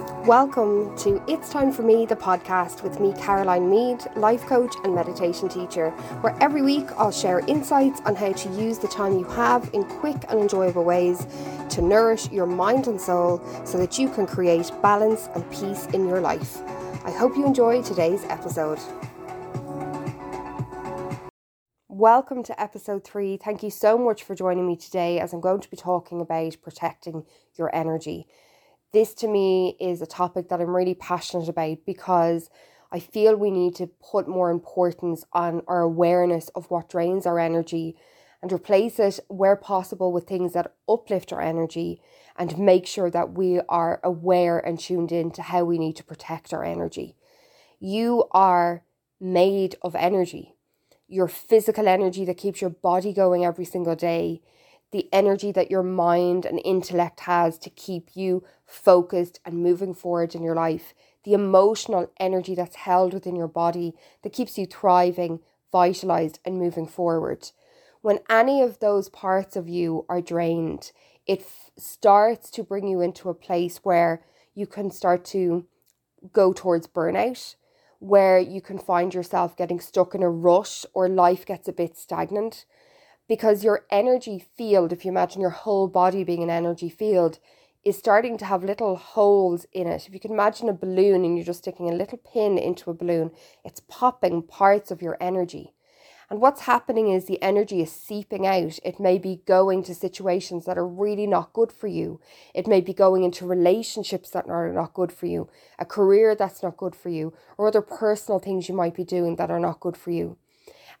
Welcome to It's Time for Me, the podcast with me, Caroline Mead, life coach and meditation teacher, where every week I'll share insights on how to use the time you have in quick and enjoyable ways to nourish your mind and soul so that you can create balance and peace in your life. I hope you enjoy today's episode. Welcome to episode three. Thank you so much for joining me today as I'm going to be talking about protecting your energy this to me is a topic that I'm really passionate about because I feel we need to put more importance on our awareness of what drains our energy and replace it where possible with things that uplift our energy and make sure that we are aware and tuned in to how we need to protect our energy. You are made of energy. Your physical energy that keeps your body going every single day, the energy that your mind and intellect has to keep you focused and moving forward in your life, the emotional energy that's held within your body that keeps you thriving, vitalized, and moving forward. When any of those parts of you are drained, it f- starts to bring you into a place where you can start to go towards burnout, where you can find yourself getting stuck in a rush or life gets a bit stagnant because your energy field, if you imagine your whole body being an energy field, is starting to have little holes in it. If you can imagine a balloon and you're just sticking a little pin into a balloon, it's popping parts of your energy. And what's happening is the energy is seeping out. It may be going to situations that are really not good for you. It may be going into relationships that are not good for you, a career that's not good for you, or other personal things you might be doing that are not good for you.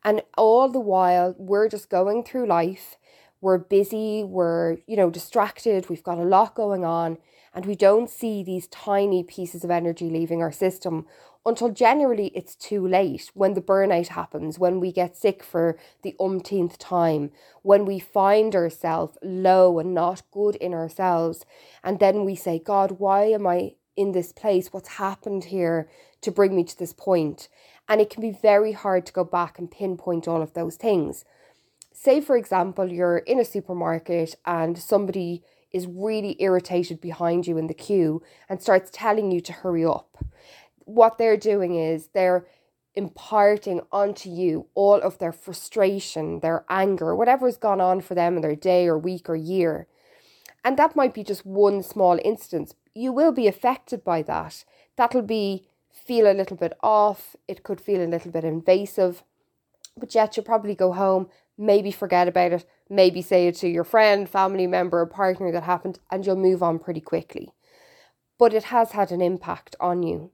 And all the while, we're just going through life. We're busy, we're, you know, distracted, we've got a lot going on, and we don't see these tiny pieces of energy leaving our system until generally it's too late when the burnout happens, when we get sick for the umpteenth time, when we find ourselves low and not good in ourselves. And then we say, God, why am I in this place? What's happened here to bring me to this point? And it can be very hard to go back and pinpoint all of those things. Say, for example, you're in a supermarket and somebody is really irritated behind you in the queue and starts telling you to hurry up. What they're doing is they're imparting onto you all of their frustration, their anger, whatever's gone on for them in their day or week or year. And that might be just one small instance. You will be affected by that. That'll be feel a little bit off, it could feel a little bit invasive, but yet you'll probably go home, maybe forget about it, maybe say it to your friend, family member, or partner that happened, and you'll move on pretty quickly. But it has had an impact on you.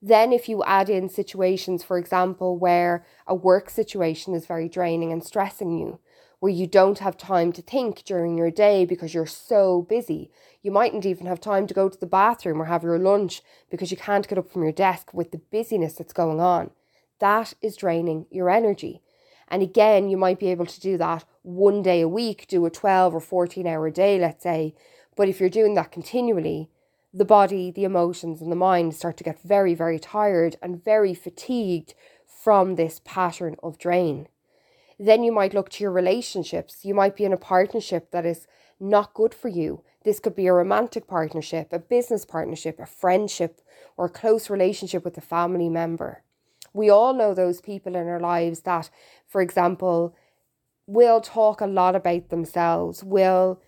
Then, if you add in situations, for example, where a work situation is very draining and stressing you, where you don't have time to think during your day because you're so busy. You mightn't even have time to go to the bathroom or have your lunch because you can't get up from your desk with the busyness that's going on. That is draining your energy. And again, you might be able to do that one day a week, do a 12 or 14 hour day, let's say. But if you're doing that continually, the body, the emotions, and the mind start to get very, very tired and very fatigued from this pattern of drain. Then you might look to your relationships. You might be in a partnership that is not good for you. This could be a romantic partnership, a business partnership, a friendship, or a close relationship with a family member. We all know those people in our lives that, for example, will talk a lot about themselves, will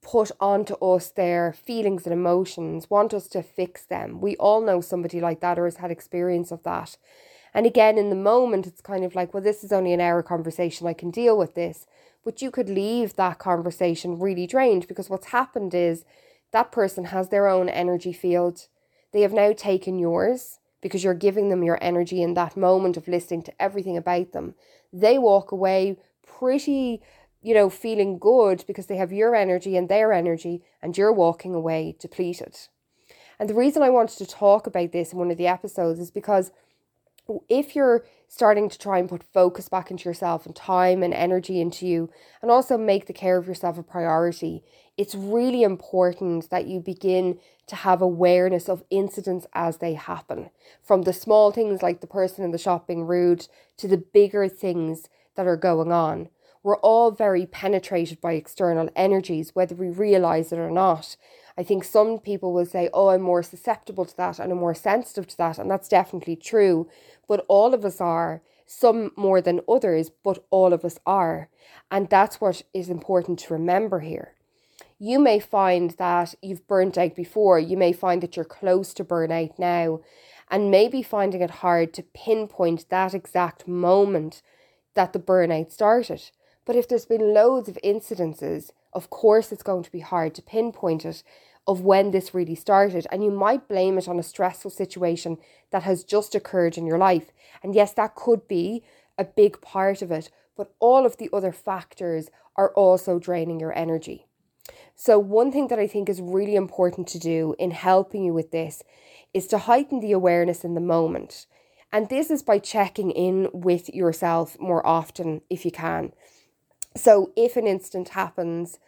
put onto us their feelings and emotions, want us to fix them. We all know somebody like that or has had experience of that. And again, in the moment, it's kind of like, well, this is only an hour conversation. I can deal with this. But you could leave that conversation really drained because what's happened is that person has their own energy field. They have now taken yours because you're giving them your energy in that moment of listening to everything about them. They walk away pretty, you know, feeling good because they have your energy and their energy, and you're walking away depleted. And the reason I wanted to talk about this in one of the episodes is because if you're starting to try and put focus back into yourself and time and energy into you, and also make the care of yourself a priority, it's really important that you begin to have awareness of incidents as they happen. From the small things like the person in the shop being rude to the bigger things that are going on. We're all very penetrated by external energies, whether we realize it or not. I think some people will say, oh, I'm more susceptible to that and I'm more sensitive to that. And that's definitely true. But all of us are, some more than others, but all of us are. And that's what is important to remember here. You may find that you've burnt out before. You may find that you're close to burnout now and maybe finding it hard to pinpoint that exact moment that the burnout started. But if there's been loads of incidences, of course it's going to be hard to pinpoint it of when this really started. And you might blame it on a stressful situation that has just occurred in your life. And yes, that could be a big part of it, but all of the other factors are also draining your energy. So, one thing that I think is really important to do in helping you with this is to heighten the awareness in the moment. And this is by checking in with yourself more often if you can. So, if an instant happens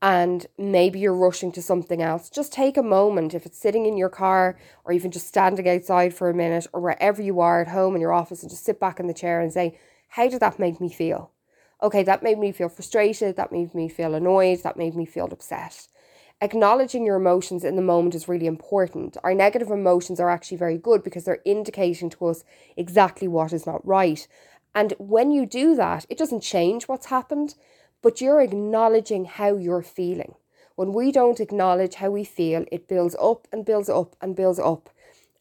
and maybe you're rushing to something else, just take a moment. If it's sitting in your car or even just standing outside for a minute or wherever you are at home in your office and just sit back in the chair and say, How did that make me feel? Okay, that made me feel frustrated. That made me feel annoyed. That made me feel upset acknowledging your emotions in the moment is really important. Our negative emotions are actually very good because they're indicating to us exactly what is not right. And when you do that, it doesn't change what's happened, but you're acknowledging how you're feeling. When we don't acknowledge how we feel, it builds up and builds up and builds up.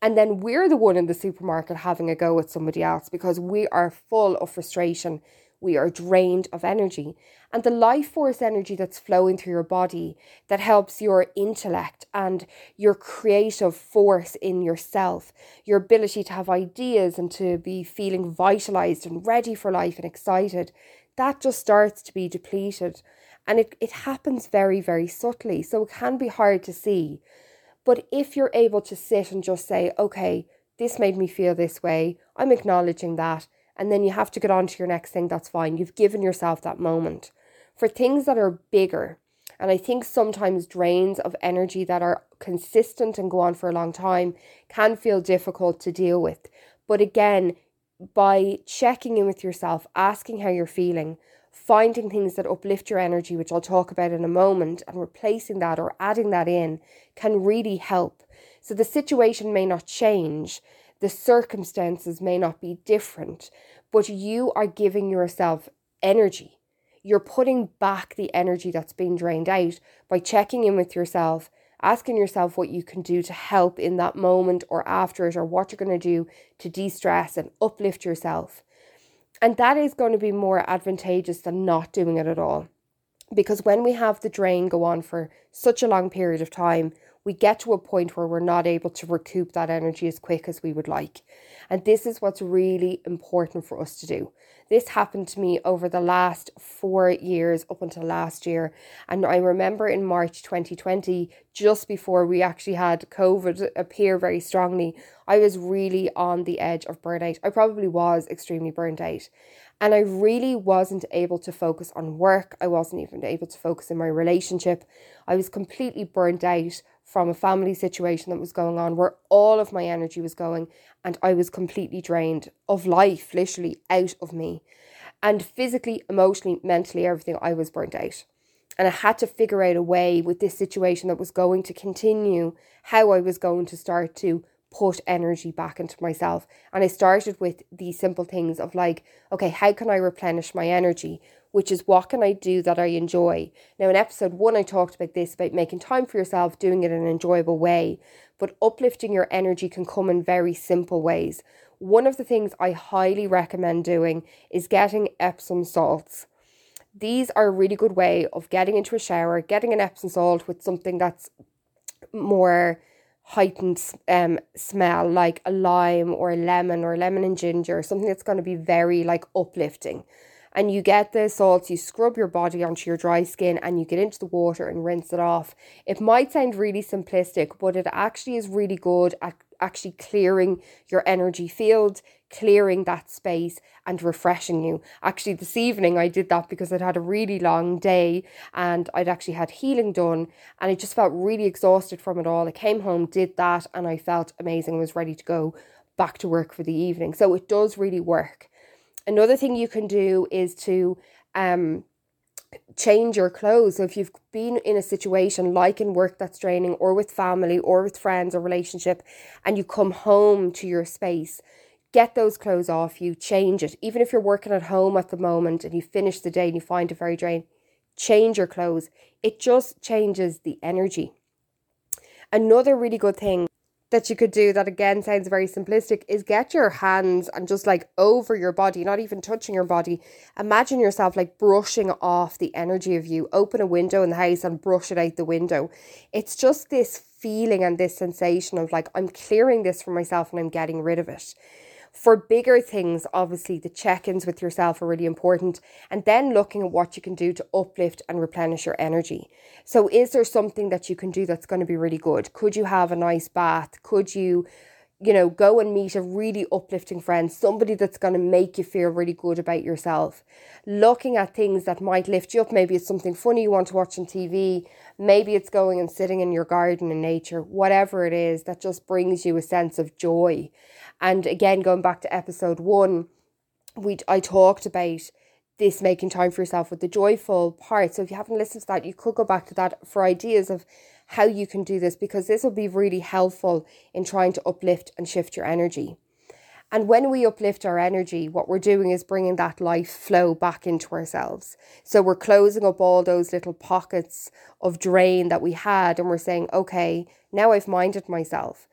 And then we're the one in the supermarket having a go at somebody else because we are full of frustration we are drained of energy. And the life force energy that's flowing through your body that helps your intellect and your creative force in yourself, your ability to have ideas and to be feeling vitalized and ready for life and excited, that just starts to be depleted. And it, it happens very, very subtly. So it can be hard to see. But if you're able to sit and just say, okay, this made me feel this way, I'm acknowledging that and then you have to get on to your next thing, that's fine. You've given yourself that moment. For things that are bigger, and I think sometimes drains of energy that are consistent and go on for a long time can feel difficult to deal with. But again, by checking in with yourself, asking how you're feeling, finding things that uplift your energy, which I'll talk about in a moment, and replacing that or adding that in can really help. So the situation may not change, the circumstances may not be different, but you are giving yourself energy. You're putting back the energy that's been drained out by checking in with yourself, asking yourself what you can do to help in that moment or after it, or what you're going to do to de stress and uplift yourself. And that is going to be more advantageous than not doing it at all. Because when we have the drain go on for such a long period of time, we get to a point where we're not able to recoup that energy as quick as we would like. And this is what's really important for us to do. This happened to me over the last four years up until last year. And I remember in March 2020, just before we actually had COVID appear very strongly, I was really on the edge of burnout. I probably was extremely burnt out. And I really wasn't able to focus on work. I wasn't even able to focus in my relationship. I was completely burnt out from a family situation that was going on where all of my energy was going and I was completely drained of life, literally out of me. And physically, emotionally, mentally, everything, I was burnt out. And I had to figure out a way with this situation that was going to continue how I was going to start to put energy back into myself. And I started with these simple things of like, okay, how can I replenish my energy? Which is what can I do that I enjoy. Now, in episode one, I talked about this about making time for yourself, doing it in an enjoyable way, but uplifting your energy can come in very simple ways. One of the things I highly recommend doing is getting Epsom salts. These are a really good way of getting into a shower, getting an Epsom salt with something that's more heightened um, smell, like a lime or a lemon or lemon and ginger, something that's going to be very like uplifting and you get the salts, you scrub your body onto your dry skin and you get into the water and rinse it off. It might sound really simplistic, but it actually is really good at actually clearing your energy field, clearing that space and refreshing you. Actually, this evening I did that because I'd had a really long day and I'd actually had healing done and I just felt really exhausted from it all. I came home, did that, and I felt amazing, I was ready to go back to work for the evening. So it does really work. Another thing you can do is to um, change your clothes. So if you've been in a situation like in work that's draining or with family or with friends or relationship and you come home to your space, get those clothes off you, change it. Even if you're working at home at the moment and you finish the day and you find it very draining, change your clothes. It just changes the energy. Another really good thing that you could do that again sounds very simplistic is get your hands and just like over your body, not even touching your body. Imagine yourself like brushing off the energy of you. Open a window in the house and brush it out the window. It's just this feeling and this sensation of like, I'm clearing this for myself and I'm getting rid of it. For bigger things, obviously, the check ins with yourself are really important. And then looking at what you can do to uplift and replenish your energy. So, is there something that you can do that's going to be really good? Could you have a nice bath? Could you you know, go and meet a really uplifting friend, somebody that's going to make you feel really good about yourself. Looking at things that might lift you up. Maybe it's something funny you want to watch on TV. Maybe it's going and sitting in your garden in nature, whatever it is that just brings you a sense of joy. And again, going back to episode one, we I talked about this making time for yourself with the joyful part. So if you haven't listened to that, you could go back to that for ideas of how you can do this because this will be really helpful in trying to uplift and shift your energy. And when we uplift our energy, what we're doing is bringing that life flow back into ourselves. So we're closing up all those little pockets of drain that we had, and we're saying, okay, now I've minded myself.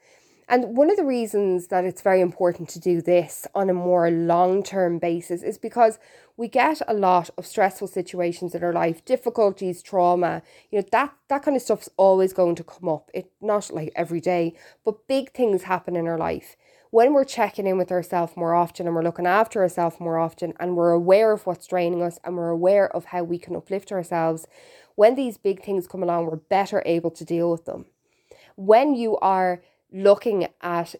And one of the reasons that it's very important to do this on a more long term basis is because we get a lot of stressful situations in our life, difficulties, trauma, you know, that, that kind of stuff's always going to come up. It not like every day, but big things happen in our life. When we're checking in with ourselves more often and we're looking after ourselves more often and we're aware of what's draining us and we're aware of how we can uplift ourselves, when these big things come along, we're better able to deal with them. When you are looking at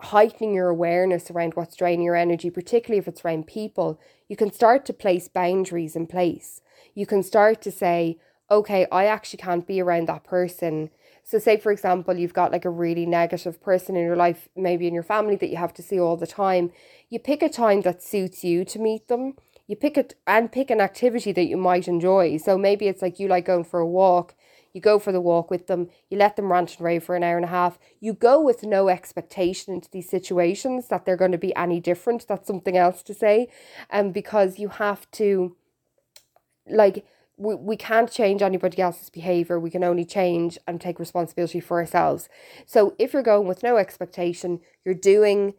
heightening your awareness around what's draining your energy, particularly if it's around people, you can start to place boundaries in place. You can start to say, okay, I actually can't be around that person. So, say for example, you've got like a really negative person in your life, maybe in your family that you have to see all the time. You pick a time that suits you to meet them. You pick it and pick an activity that you might enjoy. So maybe it's like you like going for a walk you go for the walk with them, you let them rant and rave for an hour and a half. You go with no expectation into these situations that they're going to be any different. That's something else to say. And um, because you have to, like, we, we can't change anybody else's behavior. We can only change and take responsibility for ourselves. So if you're going with no expectation, you're doing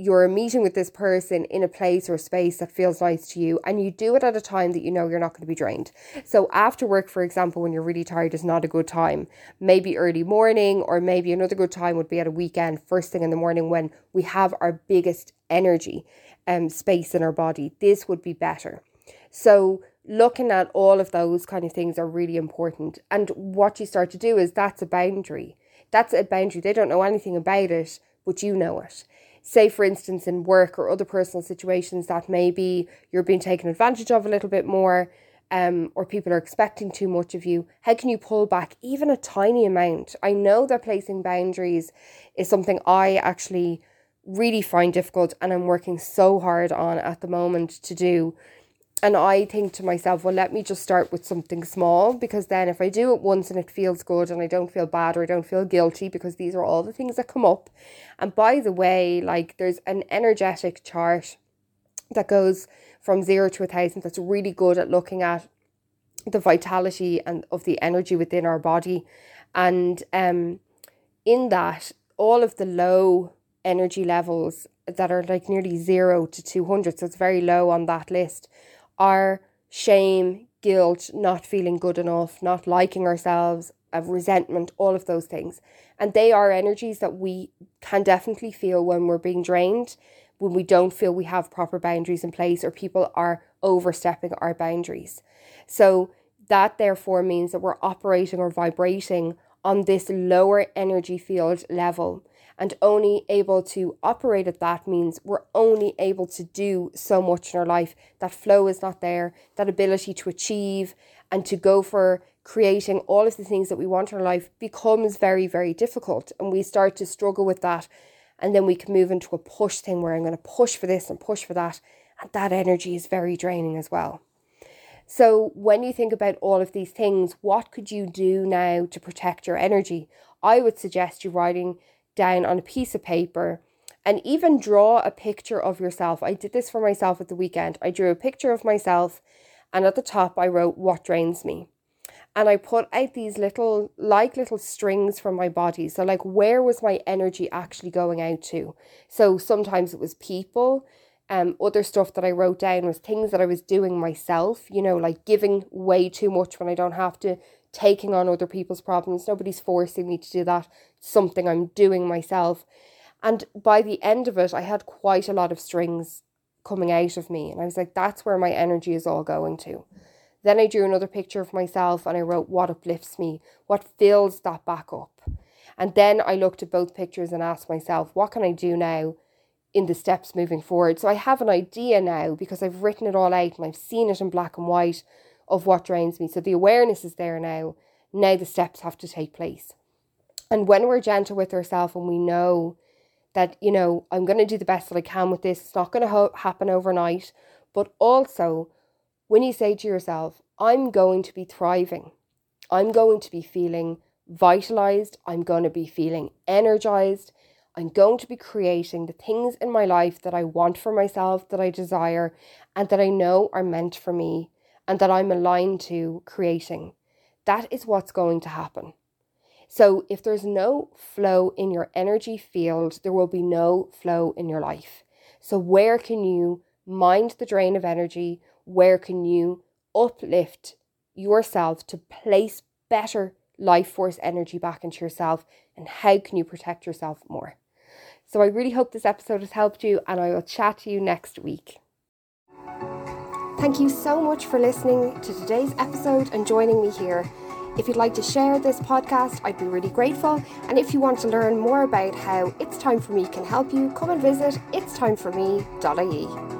you're meeting with this person in a place or space that feels nice to you and you do it at a time that you know you're not going to be drained. So after work for example when you're really tired is not a good time. Maybe early morning or maybe another good time would be at a weekend first thing in the morning when we have our biggest energy um space in our body. This would be better. So looking at all of those kind of things are really important and what you start to do is that's a boundary. That's a boundary. They don't know anything about it, but you know it say for instance in work or other personal situations that maybe you're being taken advantage of a little bit more um, or people are expecting too much of you, how can you pull back even a tiny amount? I know that placing boundaries is something I actually really find difficult and I'm working so hard on at the moment to do and I think to myself, well, let me just start with something small because then if I do it once and it feels good and I don't feel bad or I don't feel guilty, because these are all the things that come up. And by the way, like there's an energetic chart that goes from zero to a thousand that's really good at looking at the vitality and of the energy within our body. And um, in that, all of the low energy levels that are like nearly zero to 200, so it's very low on that list are shame, guilt, not feeling good enough, not liking ourselves, of resentment, all of those things. And they are energies that we can definitely feel when we're being drained, when we don't feel we have proper boundaries in place or people are overstepping our boundaries. So that therefore means that we're operating or vibrating on this lower energy field level and only able to operate at that means we're only able to do so much in our life. That flow is not there, that ability to achieve and to go for creating all of the things that we want in our life becomes very, very difficult. And we start to struggle with that. And then we can move into a push thing where I'm going to push for this and push for that. And that energy is very draining as well. So, when you think about all of these things, what could you do now to protect your energy? I would suggest you writing down on a piece of paper and even draw a picture of yourself. I did this for myself at the weekend. I drew a picture of myself, and at the top, I wrote, What drains me? And I put out these little, like little strings from my body. So, like, where was my energy actually going out to? So, sometimes it was people. Um, other stuff that I wrote down was things that I was doing myself, you know, like giving way too much when I don't have to, taking on other people's problems. Nobody's forcing me to do that. something I'm doing myself. And by the end of it, I had quite a lot of strings coming out of me. And I was like, that's where my energy is all going to. Then I drew another picture of myself and I wrote what uplifts me, what fills that back up. And then I looked at both pictures and asked myself, what can I do now in the steps moving forward? So I have an idea now because I've written it all out and I've seen it in black and white of what drains me. So the awareness is there now. Now the steps have to take place. And when we're gentle with ourselves and we know that, you know, I'm going to do the best that I can with this. It's not going to ho- happen overnight. But also, when you say to yourself, I'm going to be thriving, I'm going to be feeling vitalized, I'm going to be feeling energized, I'm going to be creating the things in my life that I want for myself, that I desire, and that I know are meant for me, and that I'm aligned to creating. That is what's going to happen. So, if there's no flow in your energy field, there will be no flow in your life. So, where can you mind the drain of energy? Where can you uplift yourself to place better life force energy back into yourself? And how can you protect yourself more? So, I really hope this episode has helped you, and I will chat to you next week. Thank you so much for listening to today's episode and joining me here. If you'd like to share this podcast, I'd be really grateful. And if you want to learn more about how It's Time for Me can help you, come and visit itstimeforme.ie.